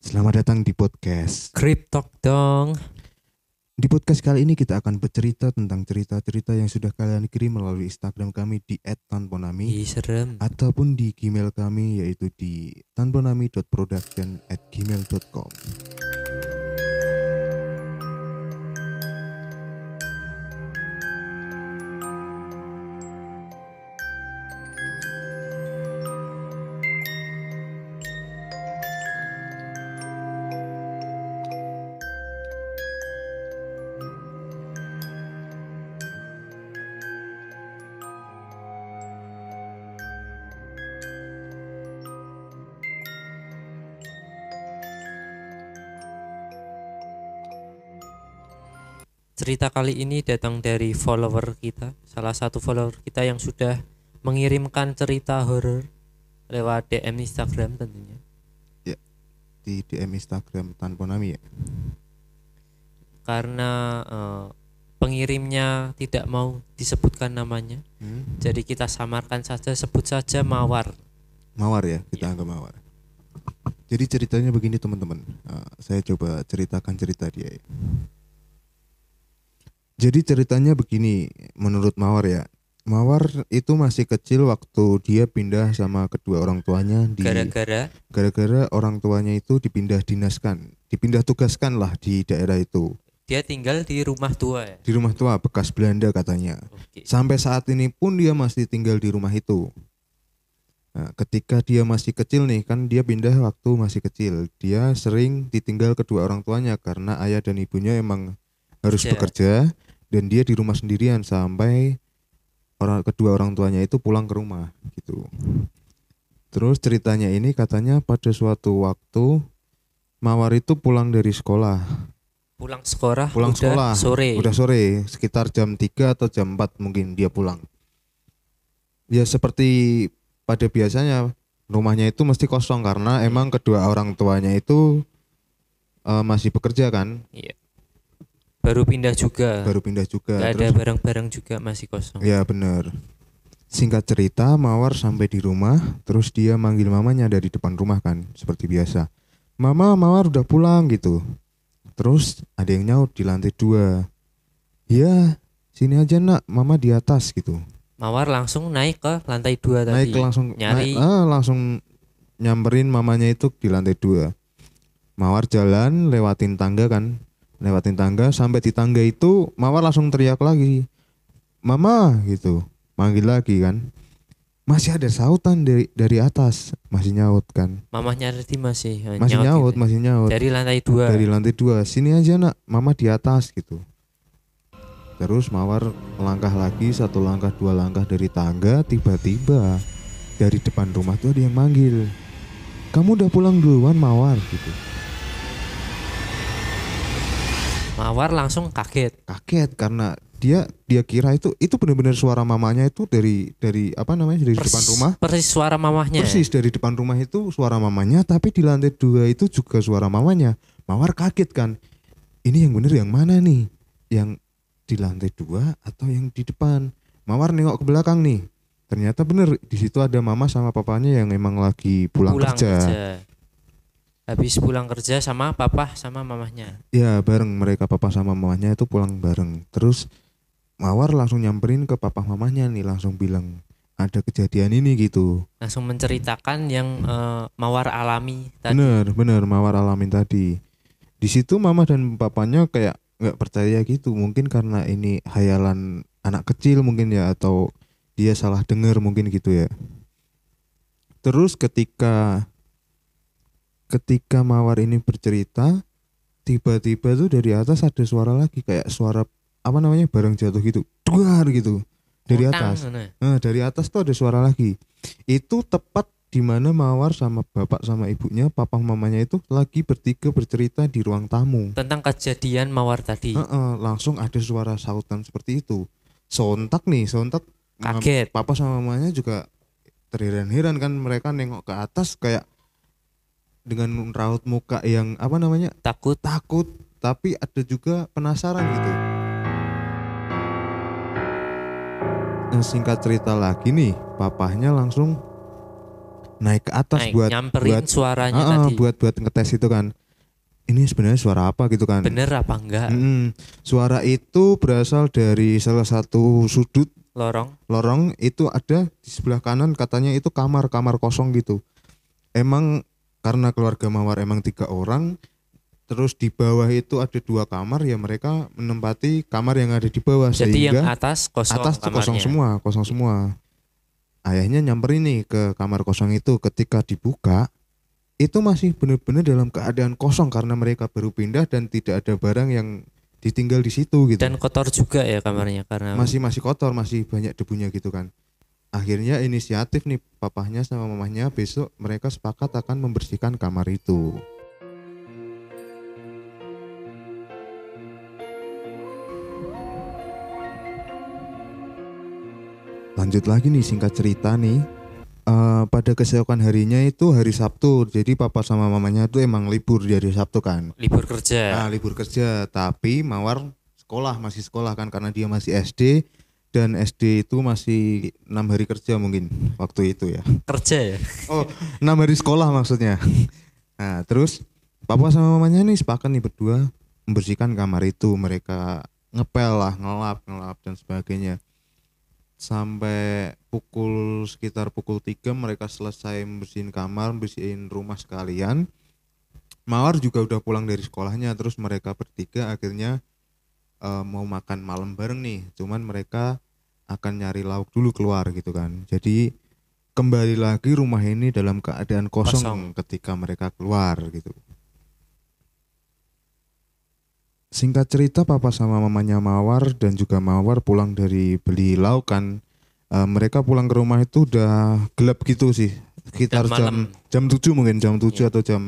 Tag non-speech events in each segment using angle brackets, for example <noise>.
Selamat datang di podcast. Kriptok dong. Di podcast kali ini kita akan bercerita tentang cerita-cerita yang sudah kalian kirim melalui Instagram kami di @tanponami Ih serem. ataupun di Gmail kami yaitu di tanponami.production@gmail.com. Cerita kali ini datang dari follower kita, salah satu follower kita yang sudah mengirimkan cerita horor lewat DM Instagram tentunya. Di DM Instagram tanponami ya. Karena eh, pengirimnya tidak mau disebutkan namanya, Hmm? jadi kita samarkan saja sebut saja Mawar. Mawar ya, kita anggap mawar. Jadi ceritanya begini teman-teman. Eh, saya coba ceritakan cerita dia. ya. Jadi ceritanya begini, menurut Mawar ya. Mawar itu masih kecil waktu dia pindah sama kedua orang tuanya di Gara-gara gara-gara orang tuanya itu dipindah dinaskan, dipindah tugaskan lah di daerah itu. dia tinggal di rumah tua ya. Di rumah tua bekas Belanda katanya. Oke. Sampai saat ini pun dia masih tinggal di rumah itu. Nah, ketika dia masih kecil nih, kan dia pindah waktu masih kecil. Dia sering ditinggal kedua orang tuanya karena ayah dan ibunya emang harus Kerja. bekerja dan dia di rumah sendirian sampai orang kedua orang tuanya itu pulang ke rumah gitu. Terus ceritanya ini katanya pada suatu waktu Mawar itu pulang dari sekolah Pulang sekolah, pulang udah sekolah sore. udah sore sekitar jam 3 atau jam 4 mungkin dia pulang ya seperti pada biasanya rumahnya itu mesti kosong karena emang kedua orang tuanya itu eh, masih bekerja kan Iya. Baru pindah juga. baru pindah juga Gak ada barang-barang juga masih kosong. ya bener singkat cerita Mawar sampai di rumah terus dia manggil mamanya dari depan rumah kan seperti biasa Mama Mawar udah pulang gitu terus ada yang nyaut di lantai dua ya sini aja nak Mama di atas gitu Mawar langsung naik ke lantai dua tadi. naik langsung nyari. naik, ah, langsung nyamperin mamanya itu di lantai dua Mawar jalan lewatin tangga kan lewatin tangga sampai di tangga itu Mawar langsung teriak lagi. Mama gitu. Manggil lagi kan. Masih ada sautan dari dari atas. Masih nyaut kan. Mamahnya tadi masih eh, masih nyaut, gitu. masih nyaut. Dari lantai dua. dari lantai dua. Sini aja nak. Mama di atas gitu. Terus mawar melangkah lagi satu langkah dua langkah dari tangga tiba-tiba dari depan rumah tuh ada yang manggil. Kamu udah pulang duluan mawar gitu Mawar langsung kaget. kaget karena dia dia kira itu itu benar-benar suara mamanya itu dari dari apa namanya dari depan rumah Persis suara mamahnya. persis dari depan rumah itu suara mamanya tapi di lantai dua itu juga suara mamanya mawar kaget kan ini yang bener yang mana nih yang di lantai dua atau yang di depan mawar nengok ke belakang nih ternyata bener di situ ada mama sama papanya yang emang lagi pulang, kerja. Habis pulang kerja sama papa sama mamahnya. ya bareng mereka papa sama mamanya itu pulang bareng terus mawar langsung nyamperin ke papa mamanya nih langsung bilang ada kejadian ini gitu Langsung menceritakan yang eh, Mawar alami tadi. Bener, bener Mawar alamin tadi. Di situ mama dan papanya kayak nggak percaya gitu, mungkin karena ini hayalan anak kecil mungkin ya atau dia salah dengar mungkin gitu ya. Terus ketika ketika Mawar ini bercerita, tiba-tiba tuh dari atas ada suara lagi kayak suara apa namanya barang jatuh gitu, duar gitu dari atas. nah. Dari atas tuh ada suara lagi. Itu tepat di mana Mawar sama bapak sama ibunya, papa mamanya itu lagi bertiga bercerita di ruang tamu. Tentang kejadian Mawar tadi. Langsung ada suara sautan seperti itu. Sontak nih, sontak Kaget. Papa sama mamanya juga terheran-heran kan mereka nengok ke atas kayak dengan raut muka yang apa namanya? Takut. Takut tapi ada juga penasaran gitu. Nah, singkat cerita lagi nih, papahnya langsung naik ke atas Naik, buat nyamperin buat suaranya ah, tadi. buat buat ngetes itu kan. Ini sebenarnya suara apa gitu kan? Bener apa enggak? Mm-mm. suara itu berasal dari salah satu sudut lorong. lorong itu ada di sebelah kanan katanya itu kamar kamar kosong gitu. Emang karena keluarga mawar emang tiga orang terus di bawah itu ada dua kamar ya mereka menempati kamar yang ada di bawah jadi yang sehingga atas kosong atas kosong semua kosong semua. Ayahnya nyamperin nih ke kamar kosong itu ketika dibuka itu masih benar-benar dalam keadaan kosong karena mereka baru pindah dan tidak ada barang yang ditinggal di situ gitu. Dan kotor juga ya kamarnya karena masih masih kotor masih banyak debunya gitu kan akhirnya inisiatif nih papahnya sama mamahnya besok mereka sepakat akan membersihkan kamar itu. Lanjut lagi nih singkat cerita nih. Eh, pada keesokan harinya itu hari Sabtu jadi papa sama mamanya tuh emang libur dari Sabtu kan? Libur kerja. Nah, libur kerja, tapi Mawar sekolah masih sekolah kan karena dia masih SD dan SD itu masih enam hari kerja mungkin waktu itu ya. kerja ya Oh, enam hari sekolah maksudnya. Nah, terus papa sama mamanya nih sepakat nih berdua membersihkan kamar itu. Mereka ngepel lah, ngelap, ngelap dan sebagainya. Sampai pukul sekitar pukul 3 mereka selesai membersihin kamar, membersihin rumah sekalian. Mawar juga udah pulang dari sekolahnya terus mereka bertiga akhirnya eh, mau makan malam bareng nih cuman mereka akan nyari lauk dulu keluar gitu kan jadi kembali lagi rumah ini dalam keadaan kosong, Kosong. ketika mereka keluar gitu singkat cerita papa sama mamanya Mawar dan juga Mawar pulang dari beli lauk kan eh, mereka pulang ke rumah itu udah gelap gitu sih sekitar malam. jam jam 7 mungkin jam 7 Iya. atau jam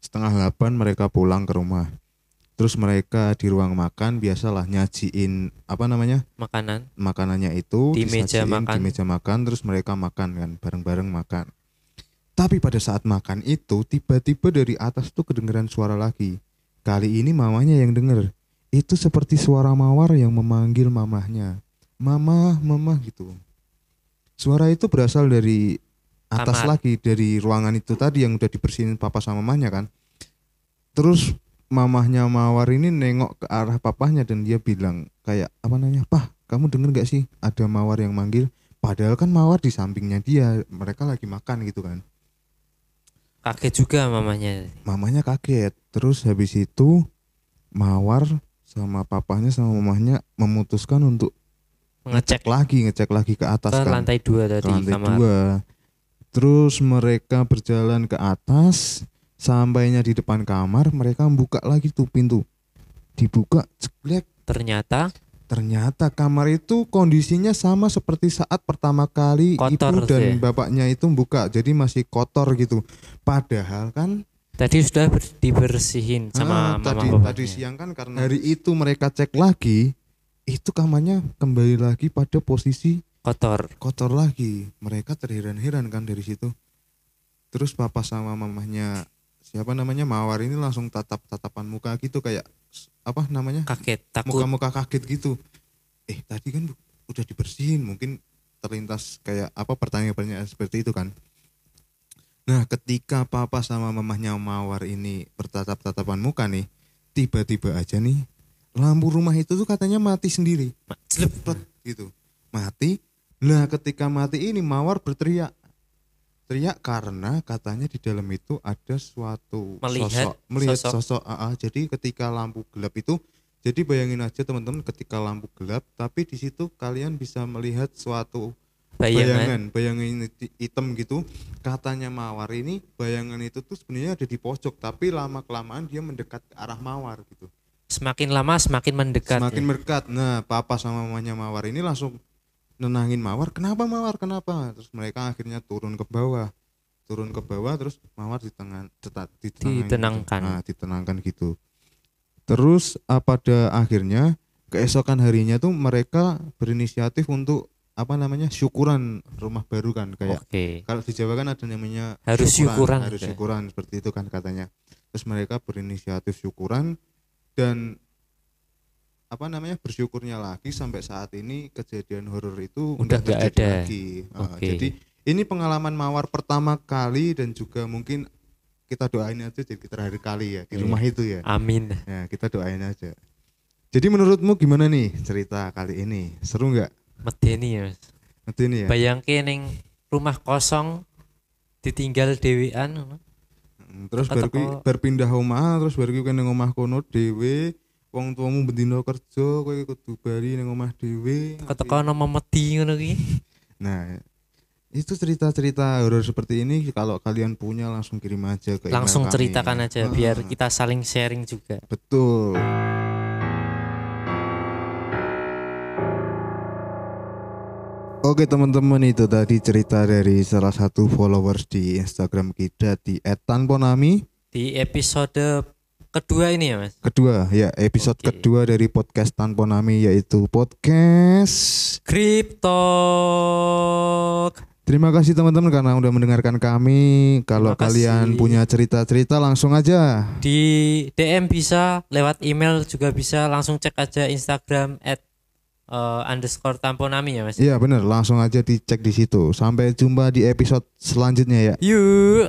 setengah delapan mereka pulang ke rumah terus mereka di ruang makan biasalah nyajiin apa namanya? Makanan. Makanannya itu Di meja makan. di meja makan terus mereka makan kan bareng-bareng makan. Tapi pada saat makan itu tiba-tiba dari atas tuh kedengeran suara lagi. Kali ini mamanya yang denger. Itu seperti suara mawar yang memanggil mamahnya. Mama mama gitu. Suara itu berasal dari atas Kamar. lagi dari ruangan itu tadi yang udah dibersihin papa sama mamanya kan. Terus mamahnya mawar ini nengok ke arah papahnya dan dia bilang kayak apa namanya pah kamu denger gak sih ada mawar yang manggil? Padahal kan mawar di sampingnya dia mereka lagi makan gitu kan. Kaget juga mamanya mamanya kaget. Terus habis itu mawar sama papahnya sama mamahnya memutuskan untuk ngecek. lagi ngecek lagi ke atas ke kan. lantai dua ke tadi lantai kamar dua. Terus mereka berjalan ke atas sampainya di depan kamar mereka buka lagi tuh pintu. Dibuka ceklek ternyata? Ternyata kamar itu kondisinya sama seperti saat pertama kali Kotor ibu dan ya? bapaknya itu buka jadi masih kotor gitu. Padahal kan tadi sudah ber- dibersihin ah, sama mama tadi bapaknya. tadi siang kan karena hari itu mereka cek lagi itu kamarnya kembali lagi pada posisi kotor. kotor lagi. Mereka terheran-heran kan dari situ. Terus papa sama mamahnya siapa namanya mawar ini langsung tatap tatapan muka gitu kayak apa namanya? Kaget takut. Muka-muka kaget gitu. Eh tadi kan udah dibersihin mungkin terlintas kayak apa pertanyaan-pertanyaan seperti itu kan. Nah ketika papa sama mamahnya mawar ini bertatap-tatapan muka nih tiba-tiba aja nih lampu rumah itu tuh katanya mati sendiri. Cepet. Gitu. Mati. Nah ketika mati ini mawar berteriak teriak karena katanya di dalam itu ada suatu Melihat sosok melihat sosok. sosok, ah, ah. jadi ketika lampu gelap itu jadi bayangin aja teman-teman ketika lampu gelap tapi di situ kalian bisa melihat suatu bayangan bayangan bayangan it- hitam gitu katanya mawar ini bayangan itu tuh sebenarnya ada di pojok tapi lama kelamaan dia mendekat ke arah mawar gitu semakin lama semakin mendekat semakin ya. mendekat nah papa sama mamanya mawar ini langsung nenangin mawar kenapa mawar? Kenapa? Terus mereka akhirnya turun ke bawah. Turun ke bawah terus mawar di tengah gitu. Ditenangkan. nah ditenangkan gitu. Terus ah, pada akhirnya keesokan harinya tuh mereka berinisiatif untuk apa namanya syukuran rumah baru kan kayak oke. kalau di Jawa kan ada namanya Harus syukuran. harus gitu ya. syukuran seperti itu kan katanya. Terus mereka berinisiatif syukuran dan apa namanya bersyukurnya lagi sampai saat ini kejadian horor itu Udah nggak ada. lagi Ah, Oke. jadi ini pengalaman mawar pertama kali dan juga mungkin kita doain aja jadi terakhir kali ya di Iya. rumah itu ya. Amin. Ya, kita doain aja. Jadi menurutmu gimana nih cerita kali ini? Seru nggak? Medeni ya. Ini ya. Bayangke ning rumah kosong ditinggal dewean ngono. Mm, Terus baru berpindah omah, terus baru kene omah kono dhewe, wong tuamu bendino kerja, kowe kudu bali ning omah dhewe. Keteko ana memedi ngono ki. <laughs> Nah, itu cerita-cerita horor seperti ini kalau kalian punya langsung kirim aja ke Langsung kami. ceritakan aja Ah, biar kita saling sharing juga. Betul. Oke teman-teman itu tadi cerita dari salah satu followers di Instagram kita di @tanponami. Di episode kedua ini ya, Mas. Kedua ya episode Oke. kedua dari podcast Tanponami yaitu podcast. Crypto. Terima kasih teman-teman karena udah mendengarkan kami. Kalau kalian punya cerita-cerita langsung aja Di DM bisa, lewat email juga bisa, langsung cek aja Instagram at eh, underscore tamponami ya mas. Iya bener langsung aja dicek di situ. Sampai jumpa di episode selanjutnya ya. Yuk.